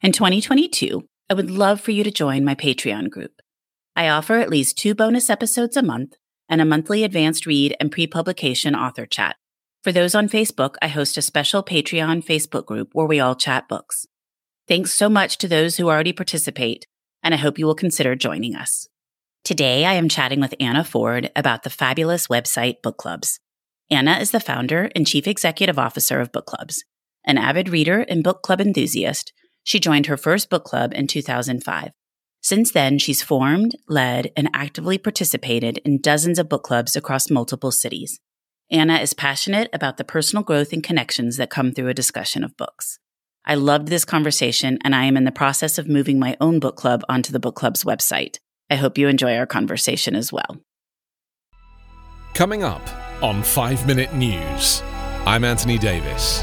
In 2022, I would love for you to join my Patreon group. I offer at least two bonus episodes a month and a monthly advanced read and pre publication author chat. For those on Facebook, I host a special Patreon Facebook group where we all chat books. Thanks so much to those who already participate, and I hope you will consider joining us. Today, I am chatting with Anna Ford about the fabulous website Bookclubs. Anna is the founder and chief executive officer of Bookclubs. An avid reader and book club enthusiast, she joined her first book club in 2005. Since then, she's formed, led, and actively participated in dozens of book clubs across multiple cities. Anna is passionate about the personal growth and connections that come through a discussion of books. I loved this conversation, and I am in the process of moving my own book club onto the book club's website. I hope you enjoy our conversation as well. Coming up on 5 Minute News, I'm Anthony Davis.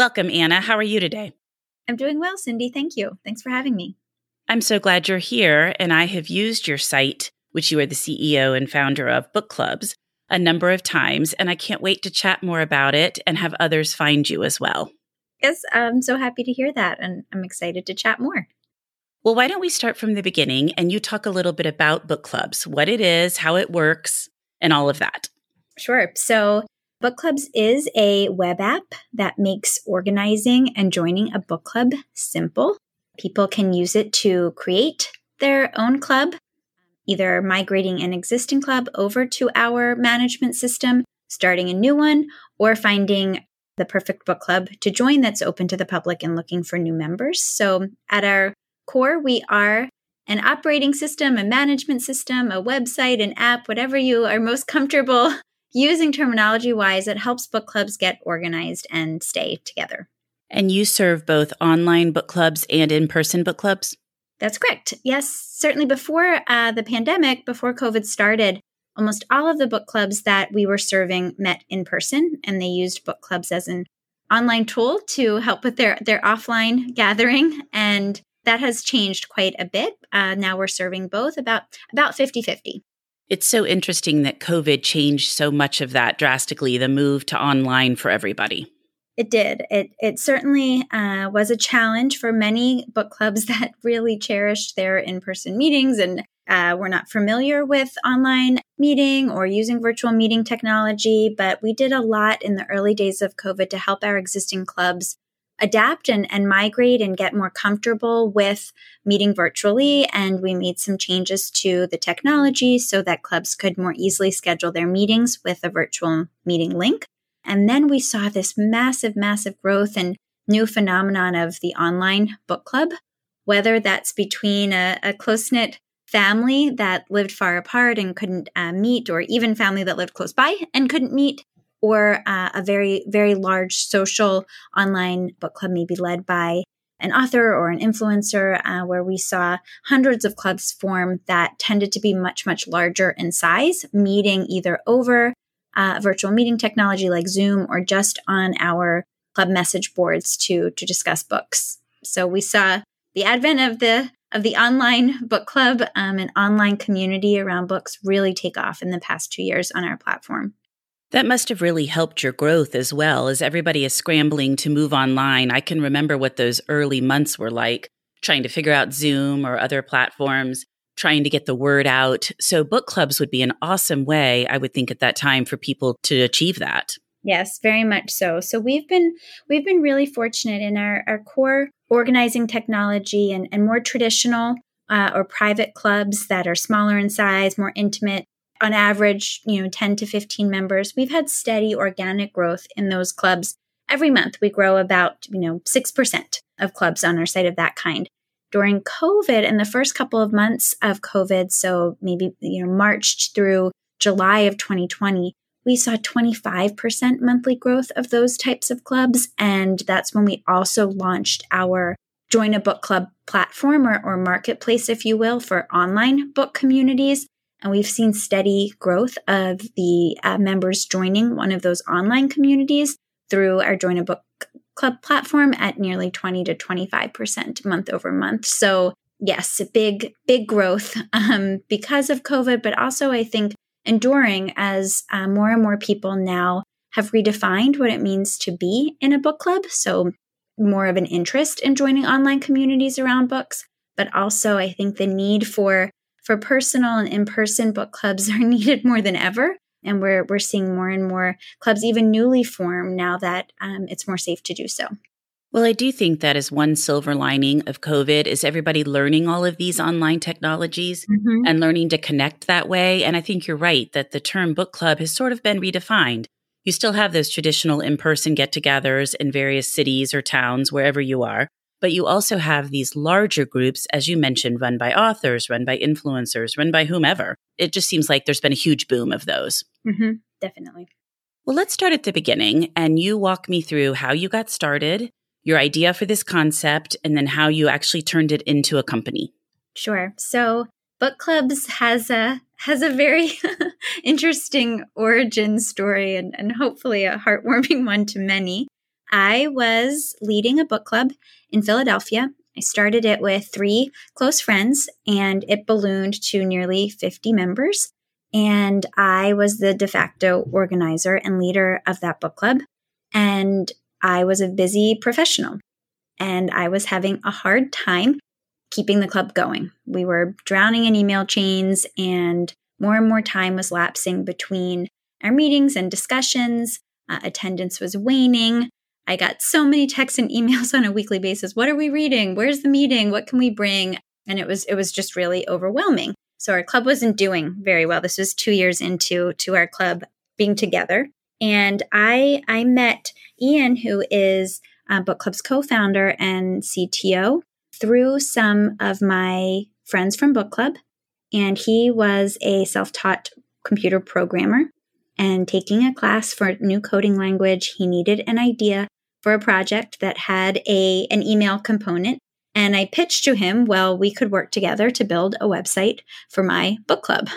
Welcome, Anna. How are you today? I'm doing well, Cindy. Thank you. Thanks for having me. I'm so glad you're here, and I have used your site, which you are the CEO and founder of Bookclubs, a number of times, and I can't wait to chat more about it and have others find you as well. Yes, I'm so happy to hear that, and I'm excited to chat more. Well, why don't we start from the beginning and you talk a little bit about book clubs, what it is, how it works, and all of that? Sure. So, Bookclubs is a web app that makes organizing and joining a book club simple. People can use it to create their own club, either migrating an existing club over to our management system, starting a new one, or finding the perfect book club to join that's open to the public and looking for new members. So, at our core, we are an operating system, a management system, a website, an app, whatever you are most comfortable using terminology wise, it helps book clubs get organized and stay together. And you serve both online book clubs and in person book clubs? That's correct. Yes, certainly before uh, the pandemic, before COVID started, almost all of the book clubs that we were serving met in person, and they used book clubs as an online tool to help with their, their offline gathering. And that has changed quite a bit. Uh, now we're serving both about about 50 50. It's so interesting that COVID changed so much of that drastically, the move to online for everybody. It did. It it certainly uh, was a challenge for many book clubs that really cherished their in person meetings and uh, were not familiar with online meeting or using virtual meeting technology. But we did a lot in the early days of COVID to help our existing clubs adapt and, and migrate and get more comfortable with meeting virtually. And we made some changes to the technology so that clubs could more easily schedule their meetings with a virtual meeting link. And then we saw this massive, massive growth and new phenomenon of the online book club, whether that's between a, a close knit family that lived far apart and couldn't uh, meet, or even family that lived close by and couldn't meet, or uh, a very, very large social online book club, maybe led by an author or an influencer, uh, where we saw hundreds of clubs form that tended to be much, much larger in size, meeting either over uh, virtual meeting technology like Zoom or just on our club message boards to to discuss books. So we saw the advent of the of the online book club um, and online community around books really take off in the past two years on our platform. That must have really helped your growth as well as everybody is scrambling to move online. I can remember what those early months were like, trying to figure out Zoom or other platforms, trying to get the word out. So, book clubs would be an awesome way, I would think, at that time for people to achieve that. Yes, very much so. So we've been we've been really fortunate in our, our core organizing technology and, and more traditional uh, or private clubs that are smaller in size, more intimate, on average, you know, 10 to 15 members. We've had steady organic growth in those clubs. Every month we grow about, you know, 6% of clubs on our site of that kind. During COVID and the first couple of months of COVID, so maybe, you know, March through July of 2020, we saw 25% monthly growth of those types of clubs. And that's when we also launched our Join a Book Club platform or, or marketplace, if you will, for online book communities. And we've seen steady growth of the uh, members joining one of those online communities through our Join a Book Club platform at nearly 20 to 25% month over month. So, yes, big, big growth um, because of COVID, but also I think enduring as uh, more and more people now have redefined what it means to be in a book club. So, more of an interest in joining online communities around books, but also I think the need for for personal and in-person book clubs are needed more than ever. And we're we're seeing more and more clubs, even newly formed, now that um, it's more safe to do so. Well, I do think that is one silver lining of COVID is everybody learning all of these online technologies mm-hmm. and learning to connect that way. And I think you're right that the term book club has sort of been redefined. You still have those traditional in-person get-togethers in various cities or towns, wherever you are. But you also have these larger groups, as you mentioned, run by authors, run by influencers, run by whomever. It just seems like there's been a huge boom of those. Mm-hmm. Definitely. Well, let's start at the beginning and you walk me through how you got started, your idea for this concept, and then how you actually turned it into a company. Sure. So, book clubs has a has a very interesting origin story and, and hopefully a heartwarming one to many. I was leading a book club in Philadelphia. I started it with three close friends and it ballooned to nearly 50 members. And I was the de facto organizer and leader of that book club. And I was a busy professional and I was having a hard time keeping the club going. We were drowning in email chains and more and more time was lapsing between our meetings and discussions. Uh, attendance was waning. I got so many texts and emails on a weekly basis. What are we reading? Where's the meeting? What can we bring? And it was it was just really overwhelming. So our club wasn't doing very well. This was 2 years into to our club being together. And I I met Ian, who is Book Club's co-founder and CTO, through some of my friends from Book Club, and he was a self-taught computer programmer. And taking a class for a new coding language, he needed an idea for a project that had a an email component. And I pitched to him, well, we could work together to build a website for my book club.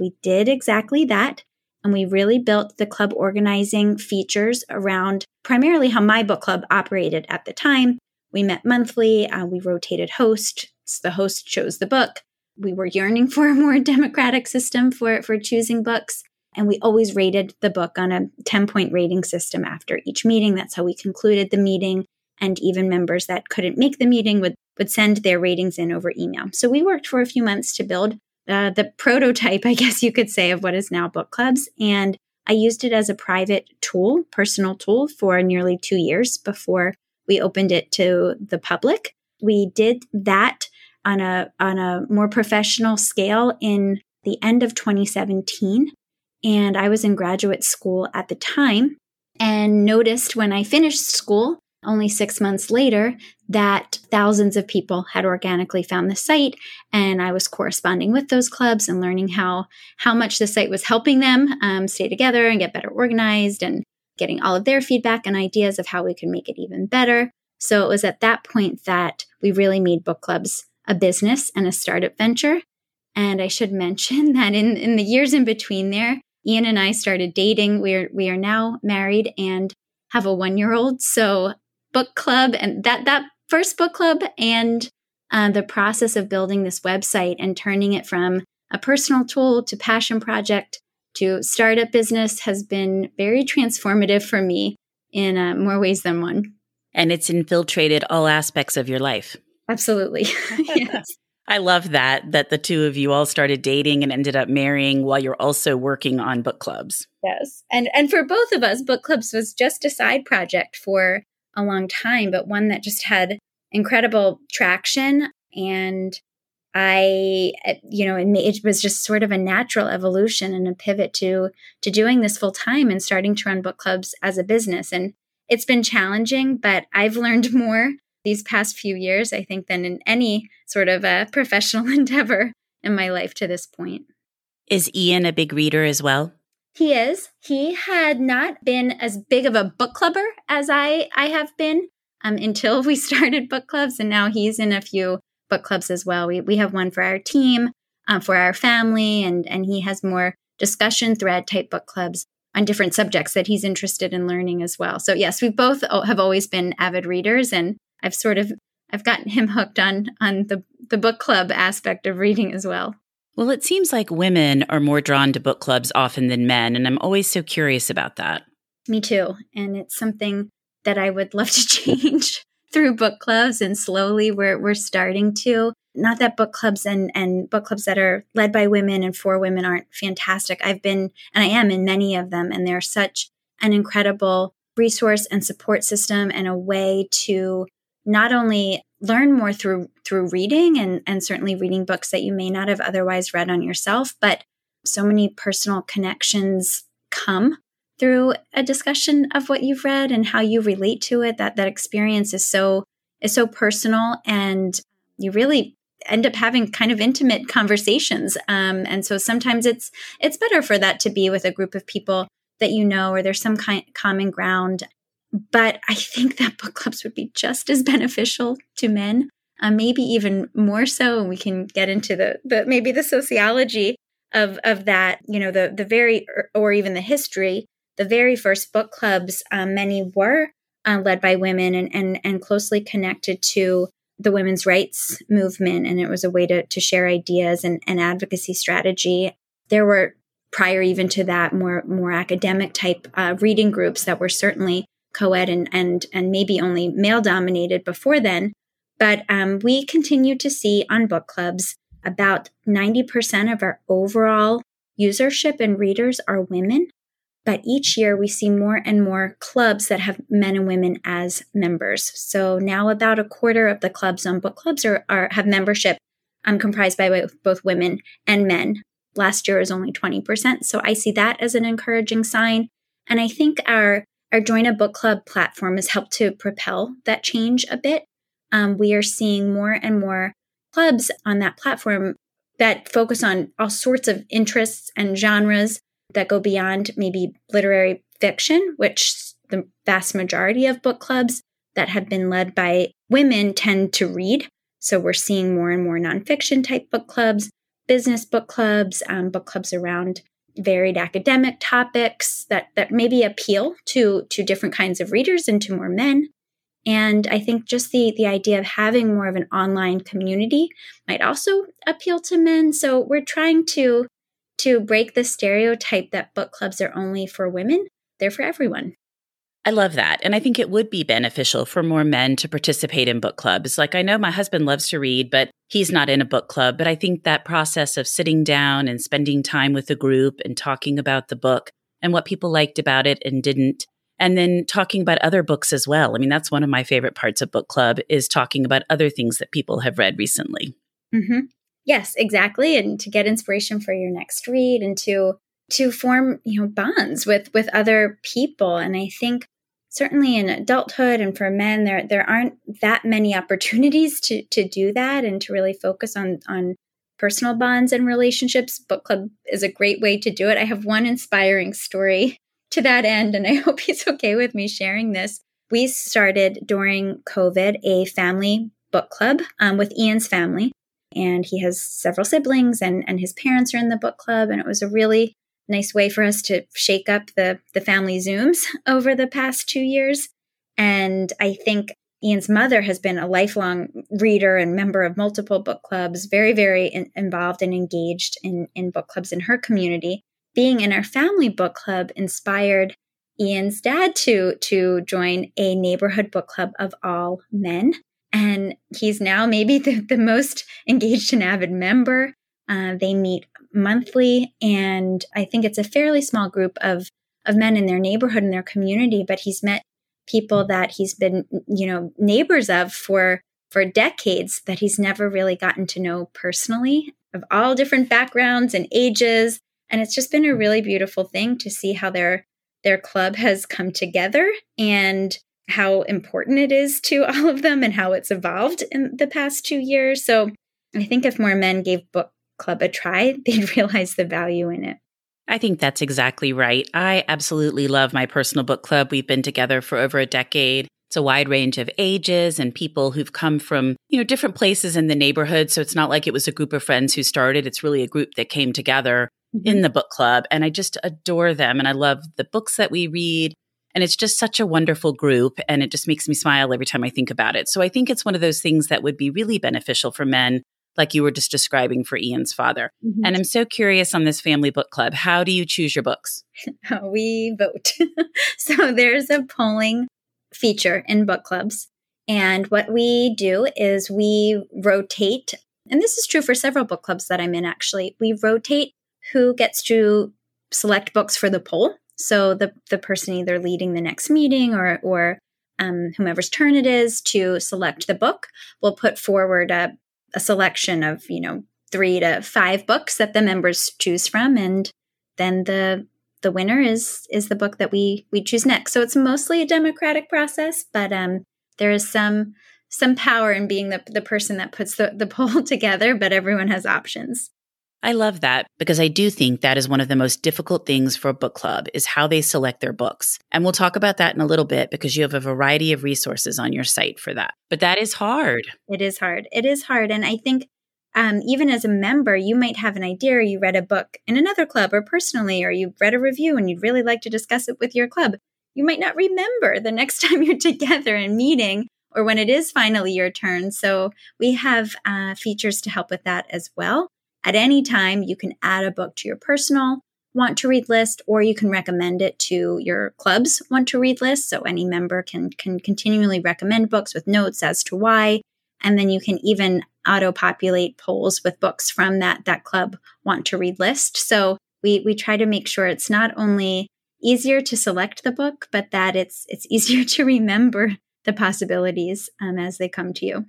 We did exactly that. And we really built the club organizing features around primarily how my book club operated at the time. We met monthly, uh, we rotated hosts. The host chose the book. We were yearning for a more democratic system for, for choosing books. And we always rated the book on a 10 point rating system after each meeting. That's how we concluded the meeting. And even members that couldn't make the meeting would, would send their ratings in over email. So we worked for a few months to build uh, the prototype, I guess you could say, of what is now book clubs. And I used it as a private tool, personal tool, for nearly two years before we opened it to the public. We did that on a on a more professional scale in the end of 2017 and I was in graduate school at the time and noticed when I finished school only six months later that thousands of people had organically found the site and i was corresponding with those clubs and learning how how much the site was helping them um, stay together and get better organized and getting all of their feedback and ideas of how we could make it even better So it was at that point that we really made book clubs a business and a startup venture. And I should mention that in, in the years in between there, Ian and I started dating. We're we are now married and have a one year old. So book club and that that first book club and uh, the process of building this website and turning it from a personal tool to passion project to startup business has been very transformative for me in uh, more ways than one. And it's infiltrated all aspects of your life. Absolutely. yes. I love that that the two of you all started dating and ended up marrying while you're also working on book clubs. Yes. And and for both of us book clubs was just a side project for a long time but one that just had incredible traction and I eh, you know it, it was just sort of a natural evolution and a pivot to to doing this full time and starting to run book clubs as a business and it's been challenging but I've learned more these past few years, I think, than in any sort of a professional endeavor in my life to this point. Is Ian a big reader as well? He is. He had not been as big of a book clubber as I, I have been um, until we started book clubs, and now he's in a few book clubs as well. We, we have one for our team, um, for our family, and, and he has more discussion thread type book clubs on different subjects that he's interested in learning as well. So yes, we both have always been avid readers and I've sort of I've gotten him hooked on on the the book club aspect of reading as well. Well, it seems like women are more drawn to book clubs often than men, and I'm always so curious about that. Me too, and it's something that I would love to change through book clubs and slowly we're we're starting to not that book clubs and and book clubs that are led by women and for women aren't fantastic. I've been and I am in many of them and they're such an incredible resource and support system and a way to not only learn more through through reading and and certainly reading books that you may not have otherwise read on yourself but so many personal connections come through a discussion of what you've read and how you relate to it. That that experience is so is so personal and you really end up having kind of intimate conversations. Um, and so sometimes it's it's better for that to be with a group of people that you know or there's some kind common ground but I think that book clubs would be just as beneficial to men, uh, maybe even more so. And we can get into the, the maybe the sociology of of that. You know, the the very or even the history. The very first book clubs, um, many were uh, led by women and, and and closely connected to the women's rights movement, and it was a way to to share ideas and, and advocacy strategy. There were prior even to that more more academic type uh, reading groups that were certainly co-ed and and and maybe only male dominated before then. But um, we continue to see on book clubs about 90% of our overall usership and readers are women. But each year we see more and more clubs that have men and women as members. So now about a quarter of the clubs on book clubs are, are have membership um, comprised by both, women and men. Last year was only 20% so i see that as an encouraging sign. And i think our our Join a Book Club platform has helped to propel that change a bit. Um, we are seeing more and more clubs on that platform that focus on all sorts of interests and genres that go beyond maybe literary fiction, which the vast majority of book clubs that have been led by women tend to read. So we're seeing more and more nonfiction type book clubs, business book clubs, um, book clubs around varied academic topics that that maybe appeal to to different kinds of readers and to more men. And i think just the the idea of having more of an online community might also appeal to men. So we're trying to to break the stereotype that book clubs are only for women. They're for everyone I love that. And I think it would be beneficial for more men to participate in book clubs. Like, I know my husband loves to read, but he's not in a book club. But I think that process of sitting down and spending time with a group and talking about the book and what people liked about it and didn't, and then talking about other books as well. I mean, that's one of my favorite parts of book club is talking about other things that people have read recently. Mm-hmm. Yes, exactly. And to get inspiration for your next read and to to form you know bonds with with other people and i think certainly in adulthood and for men there there aren't that many opportunities to to do that and to really focus on on personal bonds and relationships book club is a great way to do it i have one inspiring story to that end and i hope he's okay with me sharing this we started during COVID a family book club um, with Ian's family. And he has several siblings, and, and his parents are in the book club. And it was a really nice way for us to shake up the, the family Zooms over the past two years. And I think Ian's mother has been a lifelong reader and member of multiple book clubs, very, very in, involved and engaged in, in book clubs in her community. Being in our family book club inspired Ian's dad to to join a neighborhood book club of all men. And he's now maybe the, the most engaged and avid member. Uh, they meet monthly, and I think it's a fairly small group of of men in their neighborhood and their community. But he's met people that he's been, you know, neighbors of for for decades that he's never really gotten to know personally, of all different backgrounds and ages. And it's just been a really beautiful thing to see how their their club has come together and how important it is to all of them and how it's evolved in the past two years. So I think if more men gave book club a try, they'd realize the value in it. I think that's exactly right. I absolutely love my personal book club. We've been together for over a decade. It's a wide range of ages and people who've come from, you know, different places in the neighborhood. So it's not like it was a group of friends who started. It's really a group that came together mm-hmm. in the book club. And I just adore them. And I love the books that we read. And it's just such a wonderful group. And it just makes me smile every time I think about it. So I think it's one of those things that would be really beneficial for men, like you were just describing for Ian's father. Mm-hmm. And I'm so curious on this family book club. How do you choose your books? we vote. so there's a polling feature in book clubs. And what we do is we rotate, and this is true for several book clubs that I'm in actually. We rotate who gets to select books for the poll. So the the person either leading the next meeting or or um, whomever's turn it is to select the book will put forward a, a selection of you know three to five books that the members choose from, and then the the winner is is the book that we we choose next. So it's mostly a democratic process, but um, there is some some power in being the the person that puts the the poll together. But everyone has options. I love that because I do think that is one of the most difficult things for a book club is how they select their books. And we'll talk about that in a little bit because you have a variety of resources on your site for that. But that is hard. It is hard. It is hard. And I think um, even as a member, you might have an idea or you read a book in another club or personally, or you read a review and you'd really like to discuss it with your club. You might not remember the next time you're together and meeting or when it is finally your turn. So we have uh, features to help with that as well. At any time, you can add a book to your personal want to read list, or you can recommend it to your club's want to read list. So any member can, can continually recommend books with notes as to why. And then you can even auto populate polls with books from that, that club want to read list. So we, we try to make sure it's not only easier to select the book, but that it's, it's easier to remember the possibilities um, as they come to you.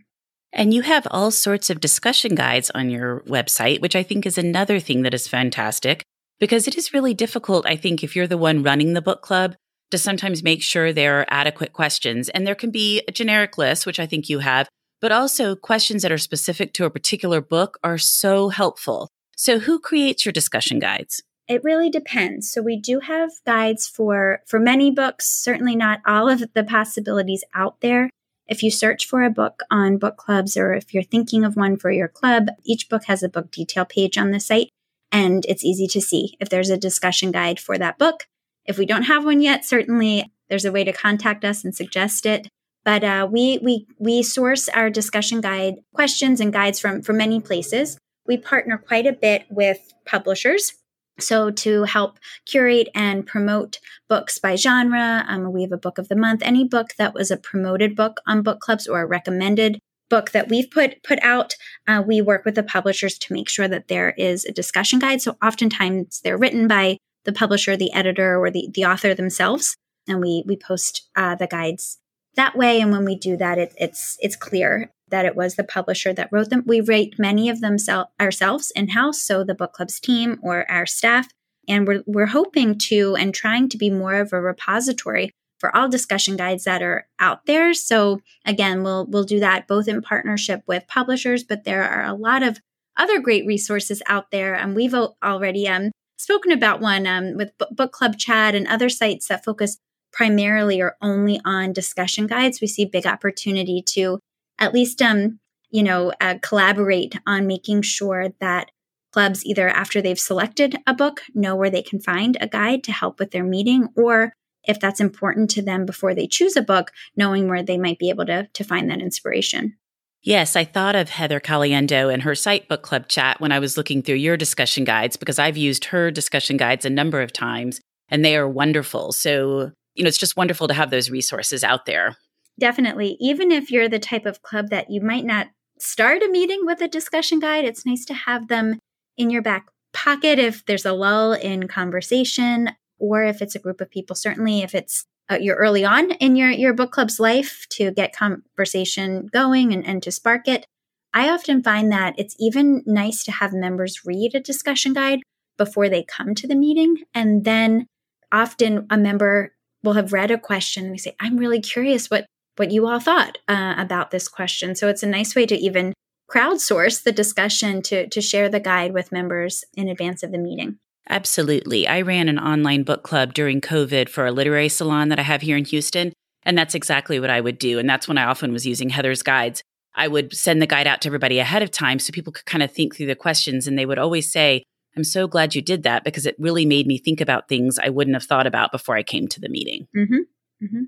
And you have all sorts of discussion guides on your website, which I think is another thing that is fantastic because it is really difficult, I think, if you're the one running the book club, to sometimes make sure there are adequate questions. And there can be a generic list, which I think you have, but also questions that are specific to a particular book are so helpful. So who creates your discussion guides? It really depends. So we do have guides for for many books, certainly not all of the possibilities out there. If you search for a book on book clubs or if you're thinking of one for your club, each book has a book detail page on the site and it's easy to see if there's a discussion guide for that book. If we don't have one yet, certainly there's a way to contact us and suggest it. But uh, we we we source our discussion guide questions and guides from from many places. We partner quite a bit with publishers so, to help curate and promote books by genre, um, we have a book of the month. Any book that was a promoted book on book clubs or a recommended book that we've put put out, uh, we work with the publishers to make sure that there is a discussion guide. So, oftentimes they're written by the publisher, the editor, or the, the author themselves, and we we post uh, the guides that way. And when we do that, it, it's it's clear that it was the publisher that wrote them. We rate many of them sel- ourselves in house, so the book club's team or our staff. And we're, we're hoping to and trying to be more of a repository for all discussion guides that are out there. So again, we'll we'll do that both in partnership with publishers, but there are a lot of other great resources out there. And we've already um, spoken about one um, with B- Book Club Chat and other sites that focus primarily or only on discussion guides, we see big opportunity to at least, um, you know, uh, collaborate on making sure that clubs either after they've selected a book know where they can find a guide to help with their meeting or if that's important to them before they choose a book knowing where they might be able to to find that inspiration Yes, I thought of Heather Caliendo and her site book club chat when I was looking through your discussion guides because I've used her discussion guides a number of times and they are wonderful. So, you know, it's just wonderful to have those resources out there. Definitely. Even if you're the type of club that you might not start a meeting with a discussion guide, it's nice to have them in your back pocket if there's a lull in conversation or if it's a group of people. Certainly, if it's uh, you're early on in your, your book club's life to get conversation going and, and to spark it. I often find that it's even nice to have members read a discussion guide before they come to the meeting. And then often a member will have read a question and they say, I'm really curious what, what you all thought uh, about this question. So it's a nice way to even crowdsource the discussion to, to share the guide with members in advance of the meeting. Absolutely. I ran an online book club during COVID for a literary salon that I have here in Houston. And that's exactly what I would do. And that's when I often was using Heather's guides. I would send the guide out to everybody ahead of time so people could kind of think through the questions. And they would always say, I'm so glad you did that because it really made me think about things I wouldn't have thought about before I came to the meeting. Mm-hmm. Mm-hmm.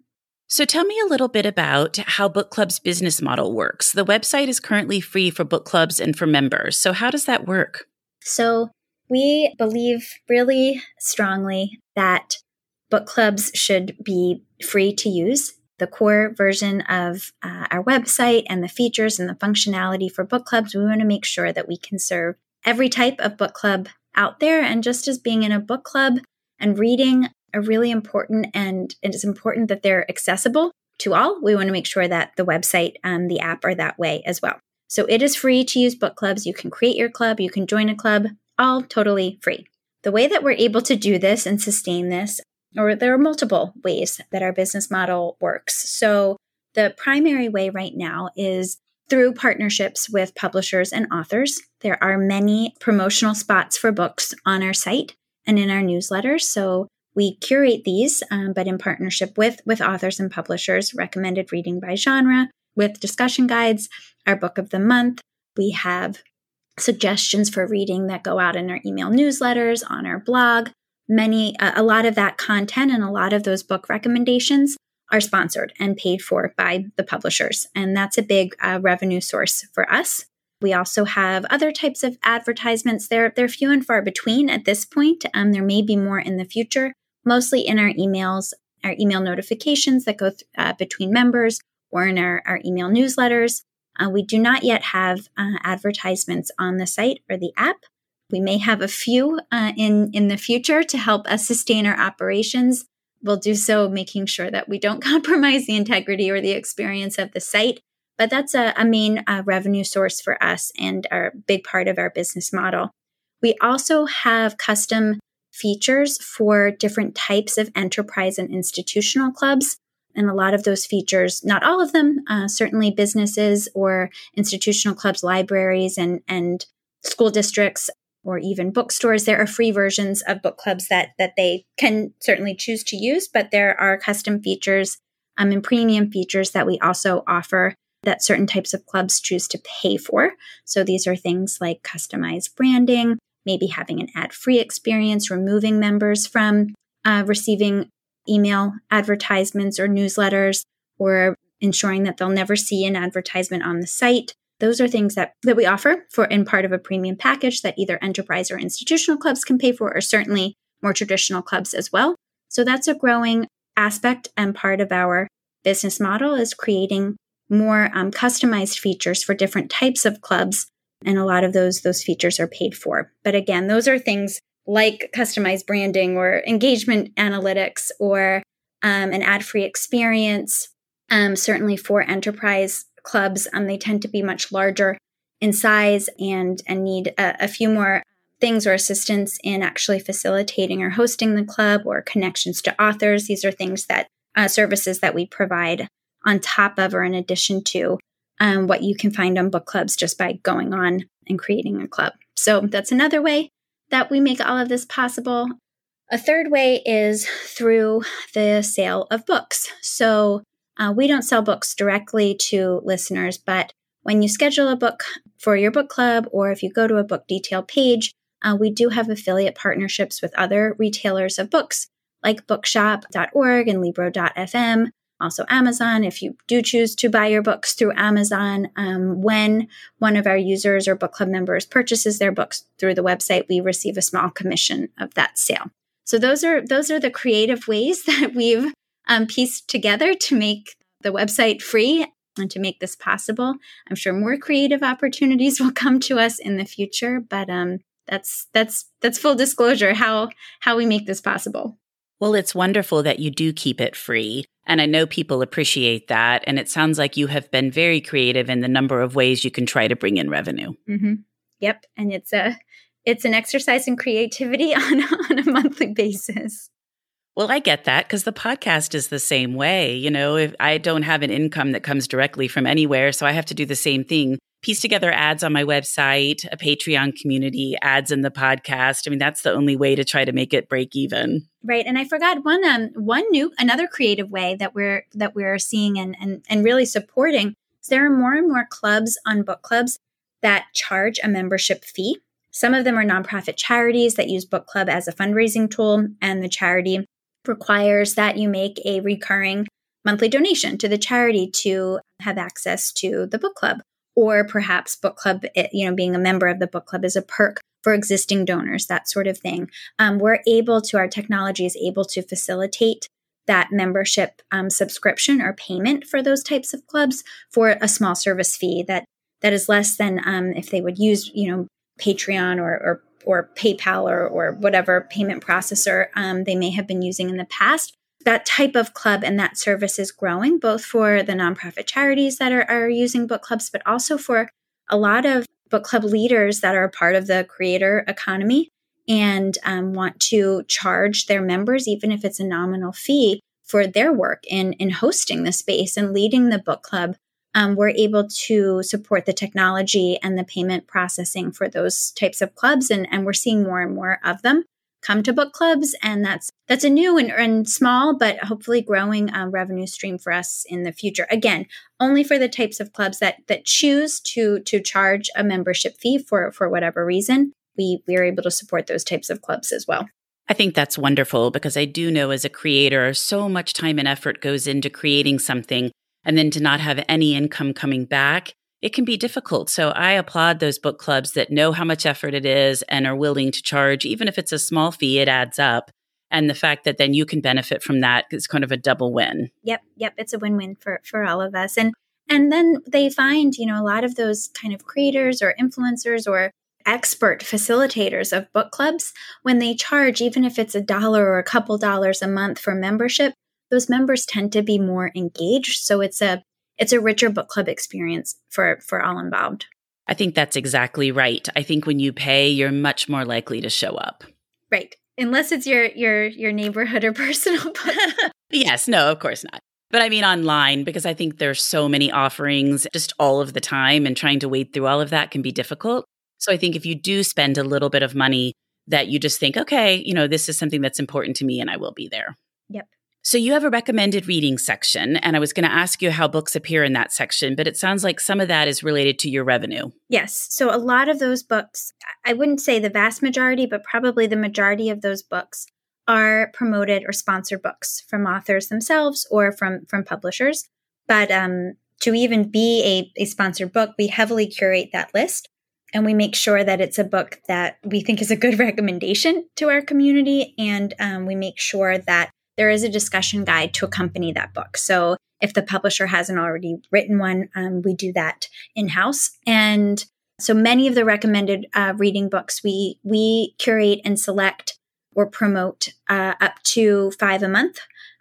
So tell me a little bit about how Book Club's business model works. The website is currently free for book clubs and for members. So how does that work? So we believe really strongly that book clubs should be free to use. The core version of uh, our website and the features and the functionality for book clubs, we want to make sure that we can serve every type of book club out there. And just as being in a book club and reading are really important, and it's important that they're accessible to all, we want to make sure that the website and the app are that way as well. So it is free to use book clubs. You can create your club, you can join a club, all totally free. The way that we're able to do this and sustain this, or there are multiple ways that our business model works. So the primary way right now is through partnerships with publishers and authors. There are many promotional spots for books on our site and in our newsletters. So we curate these, um, but in partnership with with authors and publishers. Recommended reading by genre with discussion guides. Our book of the month. We have suggestions for reading that go out in our email newsletters, on our blog. Many, a lot of that content and a lot of those book recommendations are sponsored and paid for by the publishers. And that's a big uh, revenue source for us. We also have other types of advertisements. They're, they're few and far between at this point. Um, there may be more in the future, mostly in our emails, our email notifications that go th- uh, between members or in our, our email newsletters. Uh, we do not yet have uh, advertisements on the site or the app. We may have a few uh, in in the future to help us sustain our operations. We'll do so making sure that we don't compromise the integrity or the experience of the site. But that's a, a main uh, revenue source for us and a big part of our business model. We also have custom features for different types of enterprise and institutional clubs and a lot of those features, not all of them, uh, certainly businesses or institutional clubs, libraries, and and school districts or even bookstores. There are free versions of book clubs that that they can certainly choose to use, but there are custom features um, and premium features that we also offer that certain types of clubs choose to pay for. So these are things like customized branding, maybe having an ad-free experience, removing members from uh, receiving email advertisements or newsletters or ensuring that they'll never see an advertisement on the site. Those are things that, that we offer for in part of a premium package that either enterprise or institutional clubs can pay for, or certainly more traditional clubs as well. So that's a growing aspect and part of our business model is creating more um, customized features for different types of clubs. And a lot of those, those features are paid for. But again, those are things like customized branding or engagement analytics or um, an ad free experience. Um, certainly for enterprise clubs, um, they tend to be much larger in size and, and need a, a few more things or assistance in actually facilitating or hosting the club or connections to authors. These are things that uh, services that we provide on top of or in addition to um, what you can find on book clubs just by going on and creating a club. So that's another way that we make all of this possible. A third way is through the sale of books. So uh, we don't sell books directly to listeners, but when you schedule a book for your book club or if you go to a book detail page, uh, we do have affiliate partnerships with other retailers of books like bookshop.org and libro.fm. Also, Amazon, if you do choose to buy your books through Amazon, um, when one of our users or book club members purchases their books through the website, we receive a small commission of that sale. So those are those are the creative ways that we've um, pieced together to make the website free and to make this possible. I'm sure more creative opportunities will come to us in the future, but um, that's that's that's full disclosure how how we make this possible. Well, it's wonderful that you do keep it free. And I know people appreciate that. And it sounds like you have been very creative in the number of ways you can try to bring in revenue. Mm-hmm. Yep. And it's a it's an exercise in creativity on, on a monthly basis. Well, I get that because the podcast is the same way. You know, if I don't have an income that comes directly from anywhere, so I have to do the same thing. Piece together ads on my website, a Patreon community, ads in the podcast. I mean, that's the only way to try to make it break even. Right. And I forgot one um one new another creative way that we're that we're seeing and and, and really supporting there are more and more clubs on book clubs that charge a membership fee. Some of them are nonprofit charities that use book club as a fundraising tool, and the charity requires that you make a recurring monthly donation to the charity to have access to the book club or perhaps book club eh, you know being a member of the book club is a perk for existing donors that sort of thing. Um, we're able to our technology is able to facilitate that membership um, subscription or payment for those types of clubs for a small service fee that that is less than um, if they would use you know patreon or, or or PayPal or, or whatever payment processor um, they may have been using in the past. That type of club and that service is growing, both for the nonprofit charities that are, are using book clubs, but also for a lot of book club leaders that are a part of the creator economy and um, want to charge their members, even if it's a nominal fee, for their work in, in hosting the space and leading the book club um, we're able to support the technology and the payment processing for those types of clubs and, and we're seeing more and more of them come to book clubs and that's that's a new and, and small but hopefully growing uh, revenue stream for us in the future. Again only for the types of clubs that that choose to to charge a membership fee for for whatever reason we we are able to support those types of clubs as well. I think that's wonderful because I do know as a creator, so much time and effort goes into creating something and then to not have any income coming back, it can be difficult. So I applaud those book clubs that know how much effort it is and are willing to charge, even if it's a small fee, it adds up. And the fact that then you can benefit from that is kind of a double win. Yep, yep, it's a win-win for for all of us. And and then they find, you know, a lot of those kind of creators or influencers or expert facilitators of book clubs when they charge even if it's a dollar or a couple dollars a month for membership those members tend to be more engaged. So it's a it's a richer book club experience for for all involved. I think that's exactly right. I think when you pay, you're much more likely to show up. Right. Unless it's your your your neighborhood or personal book. yes, no, of course not. But I mean online because I think there's so many offerings just all of the time and trying to wade through all of that can be difficult. So I think if you do spend a little bit of money that you just think, okay, you know, this is something that's important to me and I will be there. Yep. So you have a recommended reading section, and I was going to ask you how books appear in that section, but it sounds like some of that is related to your revenue. Yes. So a lot of those books, I wouldn't say the vast majority, but probably the majority of those books are promoted or sponsored books from authors themselves or from from publishers. But um, to even be a, a sponsored book, we heavily curate that list and we make sure that it's a book that we think is a good recommendation to our community and um, we make sure that there is a discussion guide to accompany that book. So if the publisher hasn't already written one, um, we do that in house. And so many of the recommended uh, reading books we we curate and select or promote uh, up to five a month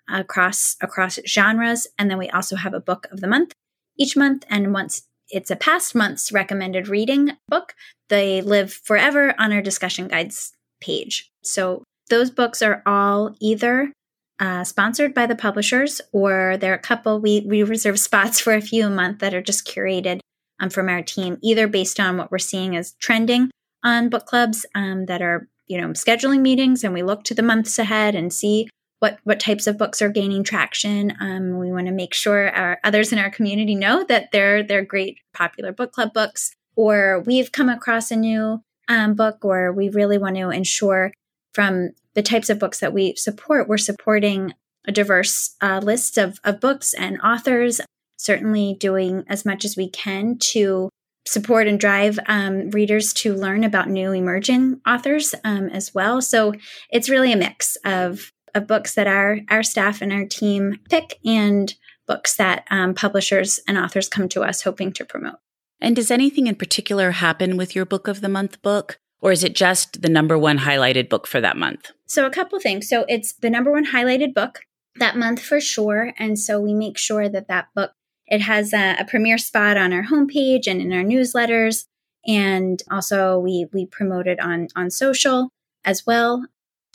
across across genres, and then we also have a book of the month each month. And once it's a past month's recommended reading book, they live forever on our discussion guides page. So those books are all either uh, sponsored by the publishers, or there are a couple we, we reserve spots for a few a month that are just curated um, from our team, either based on what we're seeing as trending on book clubs um, that are you know, scheduling meetings and we look to the months ahead and see what what types of books are gaining traction. Um, we want to make sure our others in our community know that they're they're great popular book club books, or we've come across a new um, book, or we really want to ensure from the types of books that we support, we're supporting a diverse uh, list of, of books and authors. Certainly, doing as much as we can to support and drive um, readers to learn about new emerging authors um, as well. So it's really a mix of of books that our our staff and our team pick and books that um, publishers and authors come to us hoping to promote. And does anything in particular happen with your book of the month book? Or is it just the number one highlighted book for that month? So, a couple things. So, it's the number one highlighted book that month for sure. And so, we make sure that that book it has a, a premiere spot on our homepage and in our newsletters. And also, we we promote it on on social as well.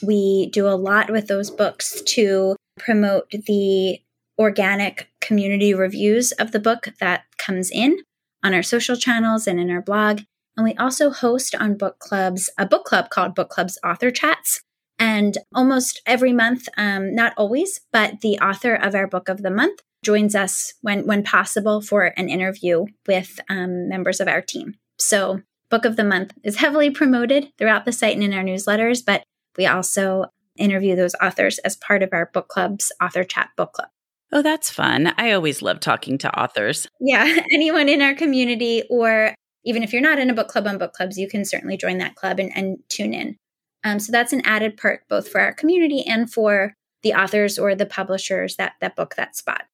We do a lot with those books to promote the organic community reviews of the book that comes in on our social channels and in our blog. And we also host on Bookclubs a book club called Bookclubs Author Chats. And almost every month, um, not always, but the author of our book of the month joins us when, when possible for an interview with um, members of our team. So, Book of the Month is heavily promoted throughout the site and in our newsletters, but we also interview those authors as part of our book club's author chat book club. Oh, that's fun. I always love talking to authors. Yeah, anyone in our community, or even if you're not in a book club on Bookclubs, you can certainly join that club and, and tune in. Um, so that's an added perk both for our community and for the authors or the publishers that that book that spot.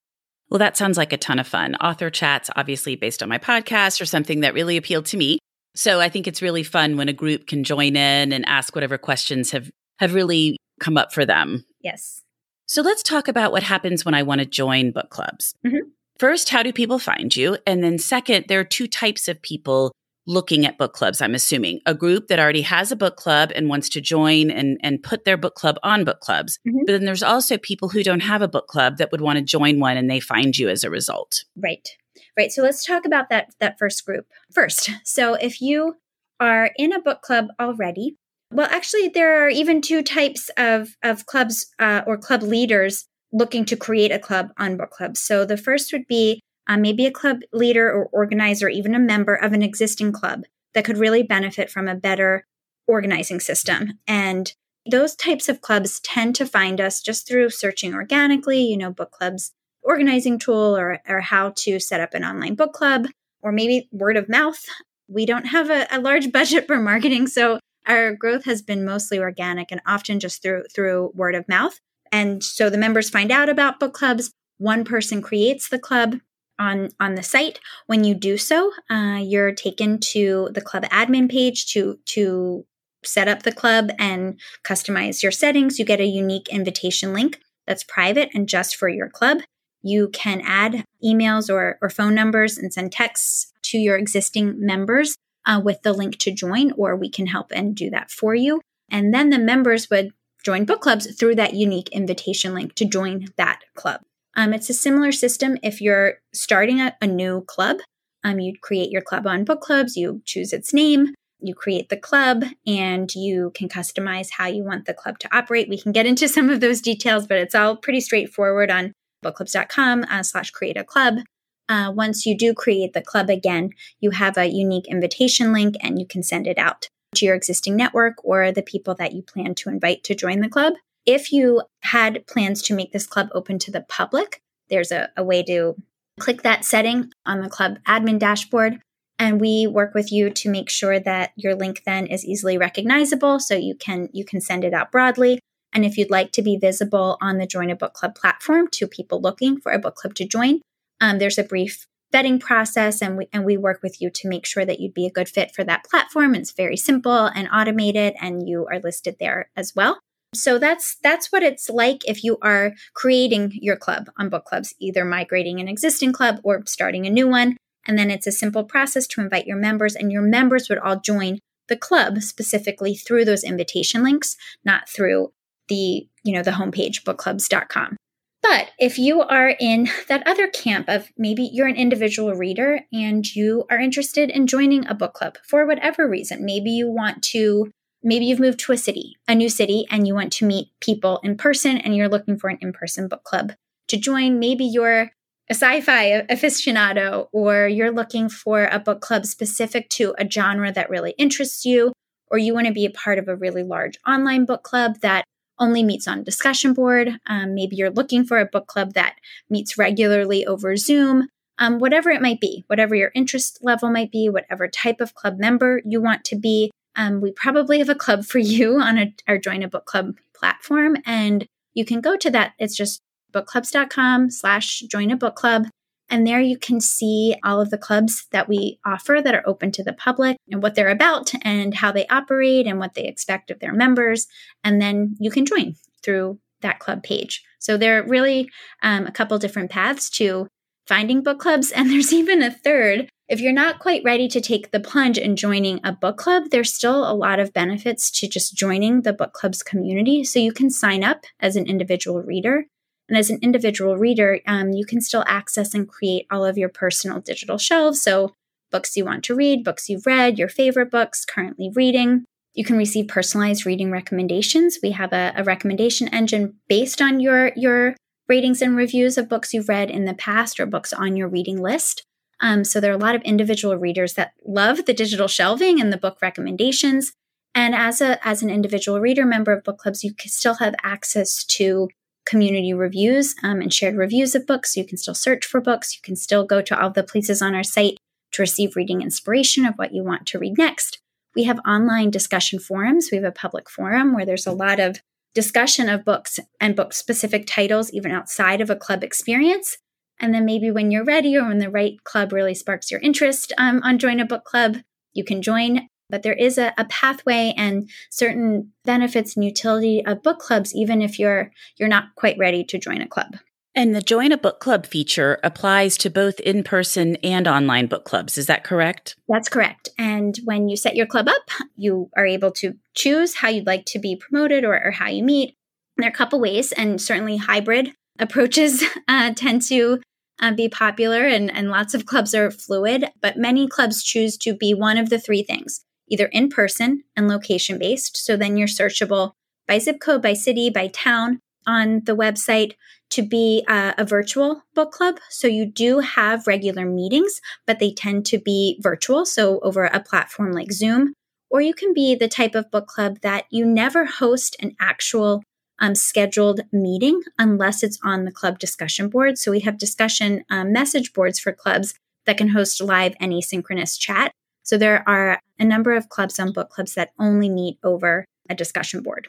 Well, that sounds like a ton of fun. Author chats, obviously based on my podcast, or something that really appealed to me. So I think it's really fun when a group can join in and ask whatever questions have have really come up for them. Yes. So let's talk about what happens when I want to join Bookclubs. Mm-hmm. First, how do people find you? And then, second, there are two types of people looking at book clubs, I'm assuming. A group that already has a book club and wants to join and, and put their book club on Bookclubs. Mm-hmm. But then there's also people who don't have a book club that would want to join one and they find you as a result. Right. Right. So let's talk about that that first group first. So if you are in a book club already, well, actually, there are even two types of, of clubs uh, or club leaders looking to create a club on Bookclubs. So the first would be uh, maybe a club leader or organizer, even a member of an existing club that could really benefit from a better organizing system. And those types of clubs tend to find us just through searching organically, you know, book clubs organizing tool or, or how to set up an online book club or maybe word of mouth. We don't have a, a large budget for marketing, so our growth has been mostly organic and often just through through word of mouth. And so the members find out about Bookclubs. One person creates the club on on the site. When you do so, uh, you're taken to the club admin page to to set up the club and customize your settings. You get a unique invitation link that's private and just for your club. You can add emails or, or phone numbers and send texts to your existing members uh, with the link to join, or we can help and do that for you. And then the members would join Bookclubs through that unique invitation link to join that club. Um, it's a similar system if you're starting a, a new club. Um, you create your club on Bookclubs, you choose its name, you create the club, and you can customize how you want the club to operate. We can get into some of those details, but it's all pretty straightforward on bookclubs.com uh, slash create a club uh, once you do create the club again, you have a unique invitation link and you can send it out to your existing network or the people that you plan to invite to join the club. If you had plans to make this club open to the public, there's a, a way to click that setting on the club admin dashboard. And we work with you to make sure that your link then is easily recognizable so you can you can send it out broadly. And if you'd like to be visible on the Join a Book Club platform to people looking for a book club to join, um, there's a brief vetting process and we and we work with you to make sure that you'd be a good fit for that platform. It's very simple and automated and you are listed there as well. So that's that's what it's like if you are creating your club on Bookclubs, either migrating an existing club or starting a new one. And then it's a simple process to invite your members and your members would all join the club specifically through those invitation links, not through the, you know, the homepage bookclubs.com. But if you are in that other camp of maybe you're an individual reader and you are interested in joining a book club for whatever reason, maybe you want to maybe you've moved to a city, a new city, and you want to meet people in person and you're looking for an in person book club to join. Maybe you're a sci fi aficionado or you're looking for a book club specific to a genre that really interests you, or you want to be a part of a really large online book club that only meets on discussion board. Um, maybe you're looking for a book club that meets regularly over Zoom. Um, whatever it might be, whatever your interest level might be, whatever type of club member you want to be, um, we probably have a club for you on a, our Join a Book Club platform. And you can go to that. It's just bookclubs.com slash join a book club. And there you can see all of the clubs that we offer that are open to the public and what they're about and how they operate and what they expect of their members. And then you can join through that club page. So there are really um, a couple different paths to finding book clubs. And there's even a third. If you're not quite ready to take the plunge in joining a book club, there's still a lot of benefits to just joining the book club's community. So you can sign up as an individual reader. And as an individual reader, um, you can still access and create all of your personal digital shelves. So, books you want to read, books you've read, your favorite books, currently reading. You can receive personalized reading recommendations. We have a, a recommendation engine based on your, your ratings and reviews of books you've read in the past or books on your reading list. Um, so, there are a lot of individual readers that love the digital shelving and the book recommendations. And as a as an individual reader member of Bookclubs, you can still have access to community reviews um, and shared reviews of books. You can still search for books. You can still go to all the places on our site to receive reading inspiration of what you want to read next. We have online discussion forums. We have a public forum where there's a lot of discussion of books and book specific titles, even outside of a club experience. And then maybe when you're ready or when the right club really sparks your interest um, on Join a Book Club, you can join but there is a, a, pathway and certain benefits and utility of Bookclubs even if you're you're not quite ready to join a club. And the join a book club feature applies to both in-person and online book clubs. Is that correct? That's correct. And when you set your club up you are able to choose how you'd like to be promoted or, or how you meet. There are a couple ways and certainly hybrid approaches uh, tend to uh, be popular and, and lots of clubs are fluid but many clubs choose to be one of the three things either in person and location based. So then you're searchable by zip code, by city, by town on the website to be uh, a virtual book club. So you do have regular meetings, but they tend to be virtual. So over a platform like Zoom, or you can be the type of book club that you never host an actual um, scheduled meeting unless it's on the club discussion board. So we have discussion um, message boards for clubs that can host live any synchronous chat. So there are a number of clubs on Bookclubs that only meet over a discussion board.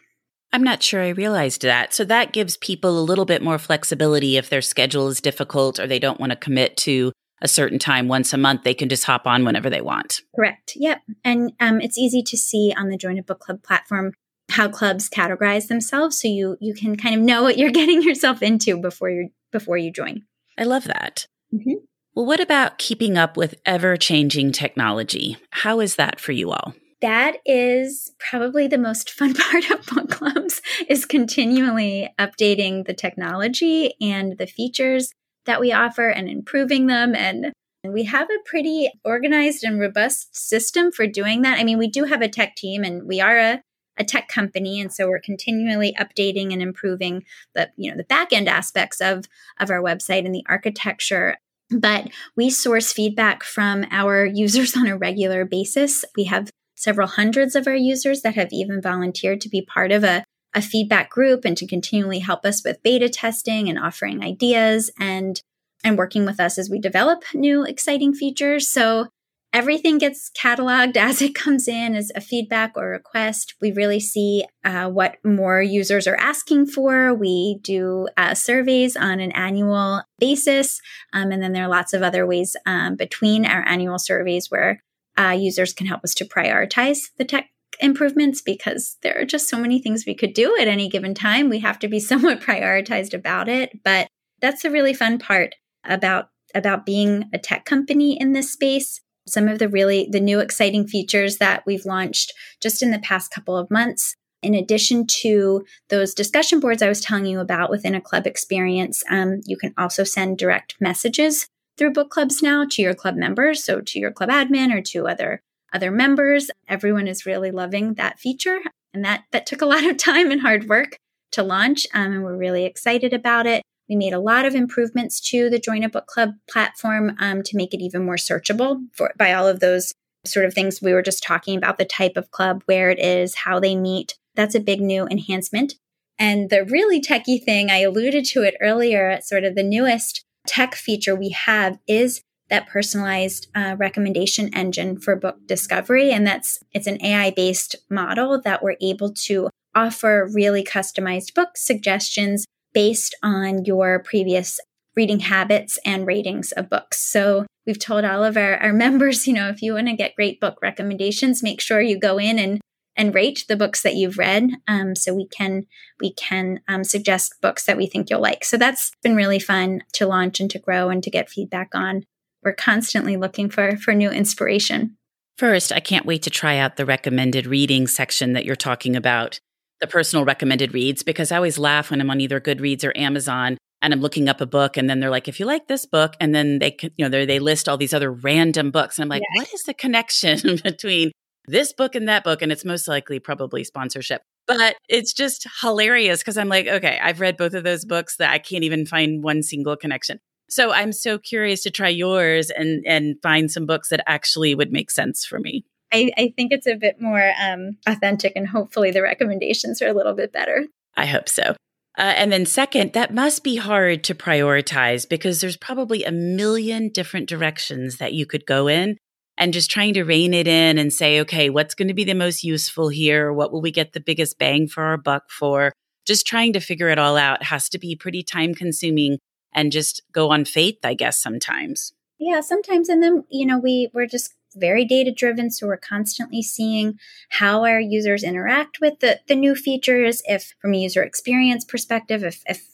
I'm not sure I realized that. So that gives people a little bit more flexibility if their schedule is difficult or they don't want to commit to a certain time once a month. They can just hop on whenever they want. Correct. Yep. And um, it's easy to see on the Join a Book Club platform how clubs categorize themselves, so you you can kind of know what you're getting yourself into before you before you join. I love that. Mm-hmm. Well, what about keeping up with ever changing technology? How is that for you all? That is probably the most fun part of Bookclubs is continually updating the technology and the features that we offer and improving them and we have a pretty organized and robust system for doing that. I mean, we do have a tech team and we are a, a tech company and so we're continually updating and improving the you know the back end aspects of of our website and the architecture but we source feedback from our users on a regular basis. We have several hundreds of our users that have even volunteered to be part of a, a feedback group and to continually help us with beta testing and offering ideas and and working with us as we develop new exciting features. So everything gets cataloged as it comes in as a feedback or request. We really see uh, what more users are asking for. We do uh, surveys on an annual basis. Um, and then there are lots of other ways um, between our annual surveys where uh, users can help us to prioritize the tech improvements because there are just so many things we could do at any given time. We have to be somewhat prioritized about it. But that's the really fun part about about being a tech company in this space some of the really the new exciting features that we've launched just in the past couple of months in addition to those discussion boards i was telling you about within a club experience um, you can also send direct messages through Bookclubs now to your club members so to your club admin or to other other members. Everyone is really loving that feature. And that, that took a lot of time and hard work to launch. Um, and we're really excited about it. We made a lot of improvements to the Join a Book Club platform um, to make it even more searchable for, by all of those sort of things we were just talking about the type of club, where it is, how they meet. That's a big new enhancement. And the really techie thing, I alluded to it earlier, sort of the newest tech feature we have is that personalized uh, recommendation engine for book discovery. And that's, it's an AI based model that we're able to offer really customized book suggestions based on your previous reading habits and ratings of books. So we've told all of our, our members, you know, if you want to get great book recommendations, make sure you go in and and rate the books that you've read. Um, so we can we can um, suggest books that we think you'll like. So that's been really fun to launch and to grow and to get feedback on. We're constantly looking for for new inspiration. First i can't wait to try out the recommended reading section that you're talking about the personal recommended reads because i always laugh when i'm on either goodreads or amazon and i'm looking up a book and then they're like if you like this book and then they you know they list all these other random books and i'm like yeah. what is the connection between this book and that book, and it's most likely probably sponsorship. But it's just hilarious because I'm like, okay, I've read both of those books that I can't even find one single connection. So I'm so curious to try yours and and find some books that actually would make sense for me. I, I think it's a bit more um, authentic, and hopefully the recommendations are a little bit better. I hope so. Uh, and then, second, that must be hard to prioritize because there's probably a million different directions that you could go in and just trying to rein it in and say, okay, what's going to be the most useful here? What will we get the biggest bang for our buck for? Just trying to figure it all out has to be pretty time consuming and just go on faith, I guess, sometimes. Yeah, sometimes. And then, you know, we, we're just very data driven. So we're constantly seeing how our users interact with the, the new features. If from a user experience perspective, if, if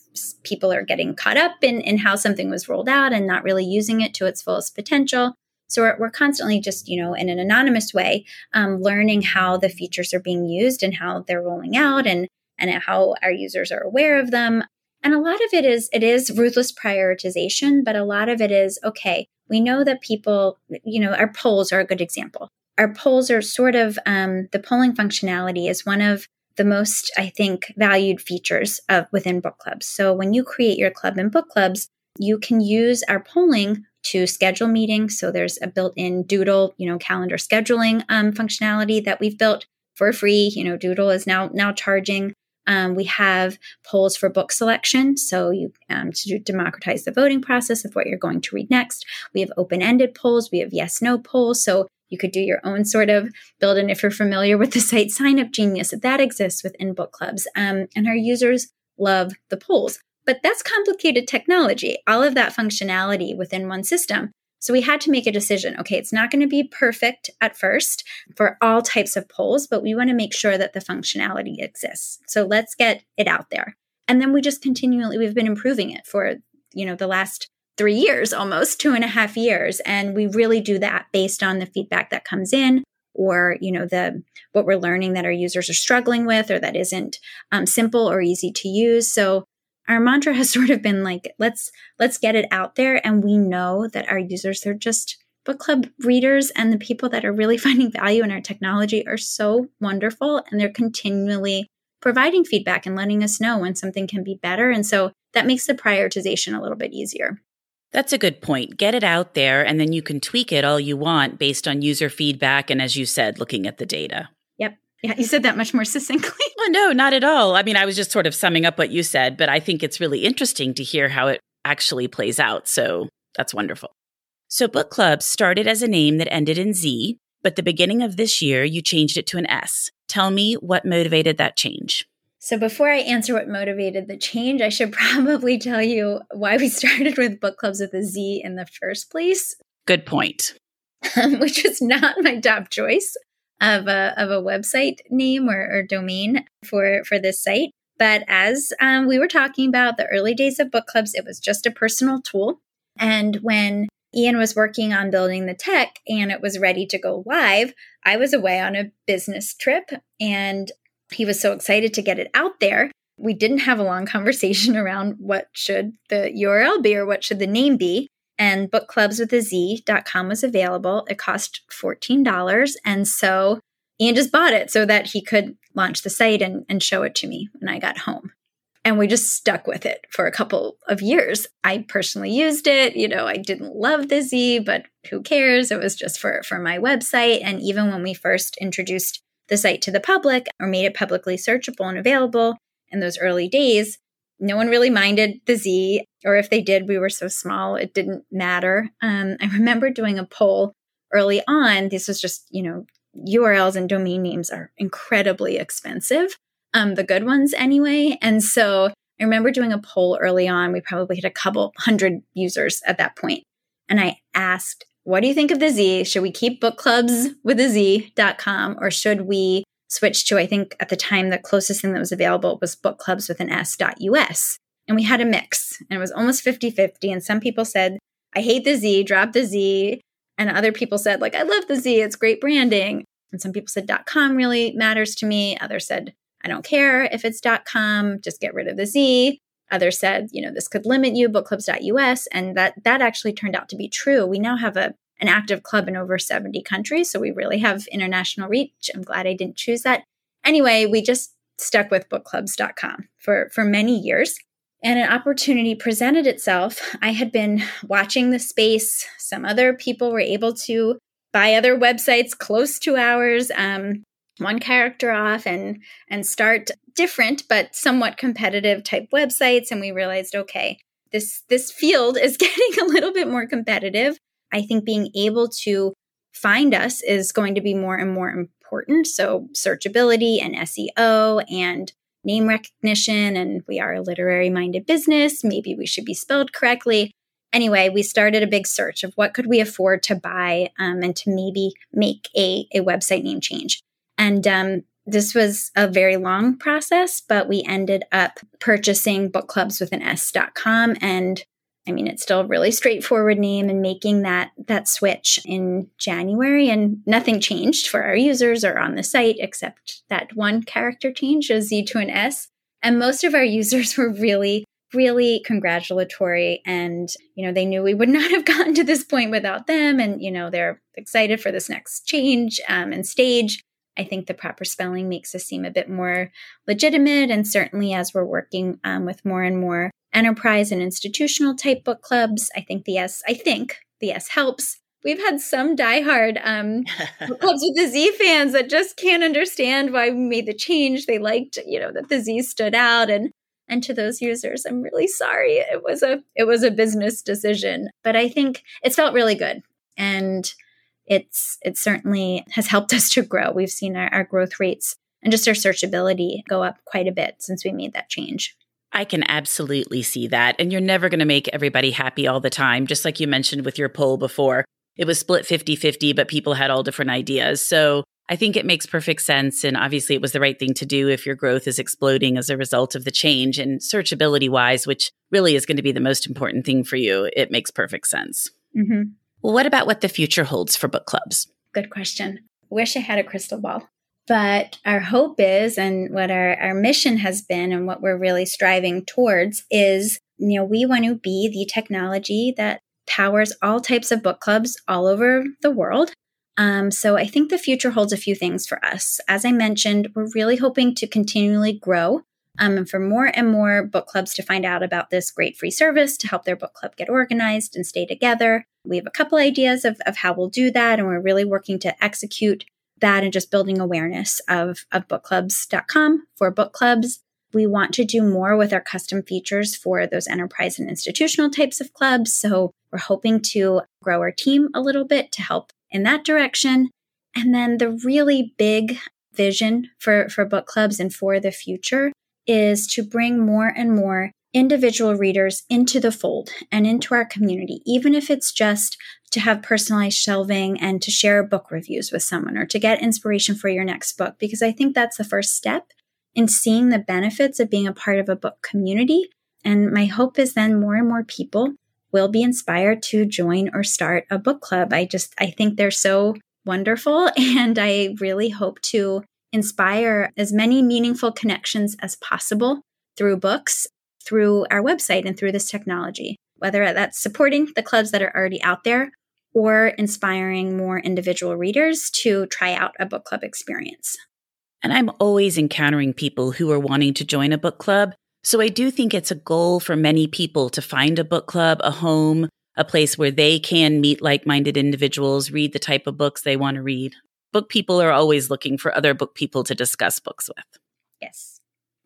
people are getting caught up in, in how something was rolled out and not really using it to its fullest potential. So we're, we're constantly just, you know, in an anonymous way, um, learning how the features are being used and how they're rolling out and, and how our users are aware of them. And a lot of it is, it is ruthless prioritization, but a lot of it is, okay, we know that people, you know, our polls are a good example. Our polls are sort of, um, the polling functionality is one of the most, I think, valued features of within Bookclubs. So when you create your club in Bookclubs, you can use our polling to schedule meetings. So there's a built-in Doodle, you know, calendar scheduling um, functionality that we've built for free. You know, Doodle is now now charging. Um, we have polls for book selection, so you um, to democratize the voting process of what you're going to read next. We have open-ended polls. We have yes/no polls, so you could do your own sort of build. And if you're familiar with the site Sign Up Genius, that exists within Bookclubs, um, and our users love the polls. But that's complicated technology, all of that functionality within one system. So we had to make a decision. Okay, it's not going to be perfect at first for all types of polls, but we want to make sure that the functionality exists. So let's get it out there. And then we just continually, we've been improving it for, you know, the last three years, almost two and a half years. And we really do that based on the feedback that comes in or you know the what we're learning that our users are struggling with or that isn't um, simple or easy to use so our mantra has sort of been like let's let's get it out there and we know that our users they're just book club readers and the people that are really finding value in our technology are so wonderful and they're continually providing feedback and letting us know when something can be better and so that makes the prioritization a little bit easier that's a good point. Get it out there and then you can tweak it all you want based on user feedback and, as you said, looking at the data. Yeah, you said that much more succinctly. well, no, not at all. I mean, I was just sort of summing up what you said, but I think it's really interesting to hear how it actually plays out. So that's wonderful. So, book club started as a name that ended in Z, but the beginning of this year, you changed it to an S. Tell me what motivated that change. So, before I answer what motivated the change, I should probably tell you why we started with book clubs with a Z in the first place. Good point. which is not my top choice of a, of a website name or, or domain for, for this site. But as um, we were talking about the early days of Bookclubs, it was just a personal tool. And when Ian was working on building the tech and it was ready to go live, I was away on a business trip and he was so excited to get it out there. We didn't have a long conversation around what should the URL be or what should the name be. And bookclubswithaz.com was available. It cost $14. And so Ian just bought it so that he could launch the site and, and show it to me when I got home. And we just stuck with it for a couple of years. I personally used it. You know, I didn't love the Z, but who cares? It was just for, for my website. And even when we first introduced the site to the public or made it publicly searchable and available in those early days, no one really minded the Z, or if they did, we were so small, it didn't matter. Um, I remember doing a poll early on. This was just, you know, URLs and domain names are incredibly expensive, um, the good ones anyway. And so I remember doing a poll early on. We probably had a couple hundred users at that point. And I asked, what do you think of the Z? Should we keep book clubs with a Z.com or should we switch to, I think at the time, the closest thing that was available was book clubs with an S.us. And we had a mix and it was almost 50 50. And some people said, I hate the Z, drop the Z. And other people said, like, I love the Z, it's great branding. And some people said .com really matters to me. Others said, I don't care if it's .com, just get rid of the Z. Others said, you know, this could limit you, bookclubs.us. And that that actually turned out to be true. We now have a an active club in over 70 countries. So we really have international reach. I'm glad I didn't choose that. Anyway, we just stuck with bookclubs.com for, for many years and an opportunity presented itself. I had been watching the space. Some other people were able to buy other websites close to ours, um, one character off, and and start different but somewhat competitive type websites. And we realized, okay, this this field is getting a little bit more competitive. I think being able to find us is going to be more and more important. So searchability and SEO and name recognition and we are a literary minded business. Maybe we should be spelled correctly. Anyway, we started a big search of what could we afford to buy um, and to maybe make a, a website name change. And um, this was a very long process, but we ended up purchasing bookclubswithan and I mean, it's still a really straightforward name and making that that switch in January and nothing changed for our users or on the site except that one character change, a Z to an S. And most of our users were really, really congratulatory. And, you know, they knew we would not have gotten to this point without them. And, you know, they're excited for this next change um, and stage. I think the proper spelling makes us seem a bit more legitimate. And certainly as we're working um, with more and more enterprise and institutional type book clubs. I think the S, I think the S helps. We've had some diehard um, book clubs with the Z fans that just can't understand why we made the change. They liked, you know, that the Z stood out, and and to those users, I'm really sorry. It was a it was a business decision, but I think it's felt really good, and it's it certainly has helped us to grow. We've seen our, our growth rates and just our searchability go up quite a bit since we made that change. I can absolutely see that. And you're never going to make everybody happy all the time. Just like you mentioned with your poll before, it was split 50 50, but people had all different ideas. So I think it makes perfect sense. And obviously, it was the right thing to do if your growth is exploding as a result of the change. And searchability wise, which really is going to be the most important thing for you, it makes perfect sense. Mm-hmm. Well, what about what the future holds for Bookclubs? Good question. Wish I had a crystal ball. But our hope is, and what our, our mission has been, and what we're really striving towards is, you know, we want to be the technology that powers all types of book clubs all over the world. Um, so I think the future holds a few things for us. As I mentioned, we're really hoping to continually grow um, and for more and more book clubs to find out about this great free service to help their book club get organized and stay together. We have a couple ideas of, of how we'll do that, and we're really working to execute that and just building awareness of, of bookclubs.com for book clubs. We want to do more with our custom features for those enterprise and institutional types of clubs. So we're hoping to grow our team a little bit to help in that direction. And then the really big vision for, for Bookclubs and for the future is to bring more and more individual readers into the fold and into our community, even if it's just to have personalized shelving and to share book reviews with someone or to get inspiration for your next book, because I think that's the first step in seeing the benefits of being a part of a book community. And my hope is then more and more people will be inspired to join or start a book club. I just, I think they're so wonderful. And I really hope to inspire as many meaningful connections as possible through books, through our website, and through this technology. whether that's supporting the clubs that are already out there or inspiring more individual readers to try out a book club experience. And I'm always encountering people who are wanting to join a book club. So I do think it's a goal for many people to find a book club, a home, a place where they can meet like minded individuals, read the type of books they want to read. Book people are always looking for other book people to discuss books with. Yes.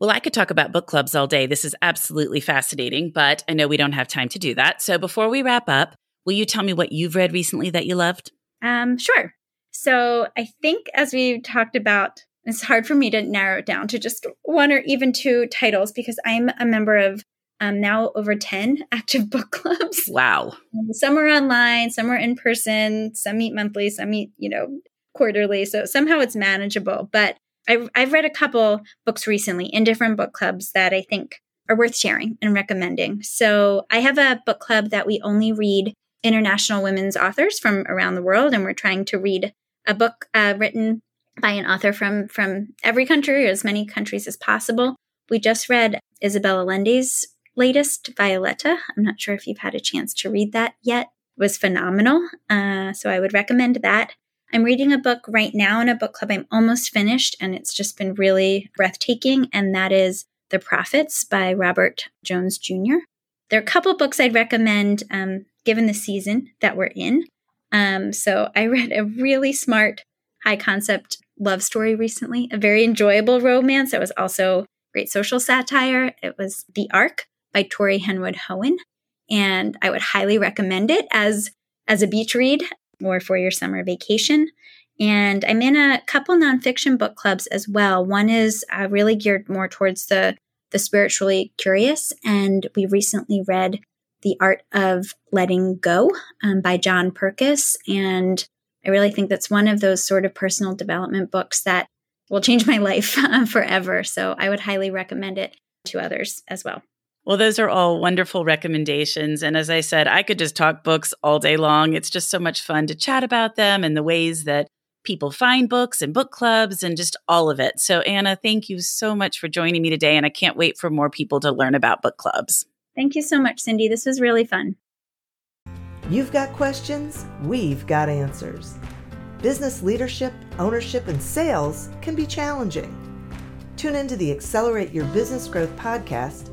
Well, I could talk about book clubs all day. This is absolutely fascinating, but I know we don't have time to do that. So before we wrap up, will you tell me what you've read recently that you loved? Um, sure. So I think as we talked about, it's hard for me to narrow it down to just one or even two titles because I'm a member of um, now over 10 active book clubs. Wow. Some are online, some are in person, some meet monthly, some meet, you know, quarterly. So somehow it's manageable. But I've, I've read a couple books recently in different book clubs that I think are worth sharing and recommending. So I have a book club that we only read international women's authors from around the world, and we're trying to read a book uh, written by an author from from every country or as many countries as possible. We just read Isabel Allende's latest, Violeta. I'm not sure if you've had a chance to read that yet. It was phenomenal. Uh, so I would recommend that. I'm reading a book right now in a book club. I'm almost finished, and it's just been really breathtaking. And that is The Prophets by Robert Jones Jr. There are a couple books I'd recommend um, given the season that we're in. Um, so I read a really smart, high concept love story recently, a very enjoyable romance that was also great social satire. It was The Arc by Tory Henwood Hoen. And I would highly recommend it as as a beach read or for your summer vacation. And I'm in a couple nonfiction book clubs as well. One is uh, really geared more towards the the spiritually curious, and we recently read The Art of Letting Go um, by John Purkiss, And I really think that's one of those sort of personal development books that will change my life forever. So I would highly recommend it to others as well. Well, those are all wonderful recommendations. And as I said, I could just talk books all day long. It's just so much fun to chat about them and the ways that people find books and Bookclubs and just all of it. So, Anna, thank you so much for joining me today. And I can't wait for more people to learn about book clubs. Thank you so much, Cindy. This was really fun. You've got questions, we've got answers. Business leadership, ownership, and sales can be challenging. Tune into the Accelerate Your Business Growth podcast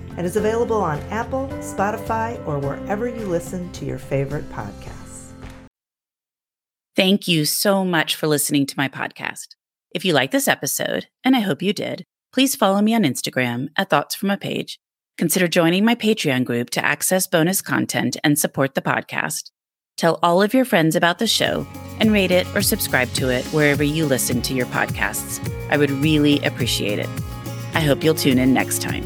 and is available on Apple, Spotify, or wherever you listen to your favorite podcasts. Thank you so much for listening to my podcast. If you like this episode, and I hope you did, please follow me on Instagram at Thoughts from a Page. Consider joining my Patreon group to access bonus content and support the podcast. Tell all of your friends about the show and rate it or subscribe to it wherever you listen to your podcasts. I would really appreciate it. I hope you'll tune in next time.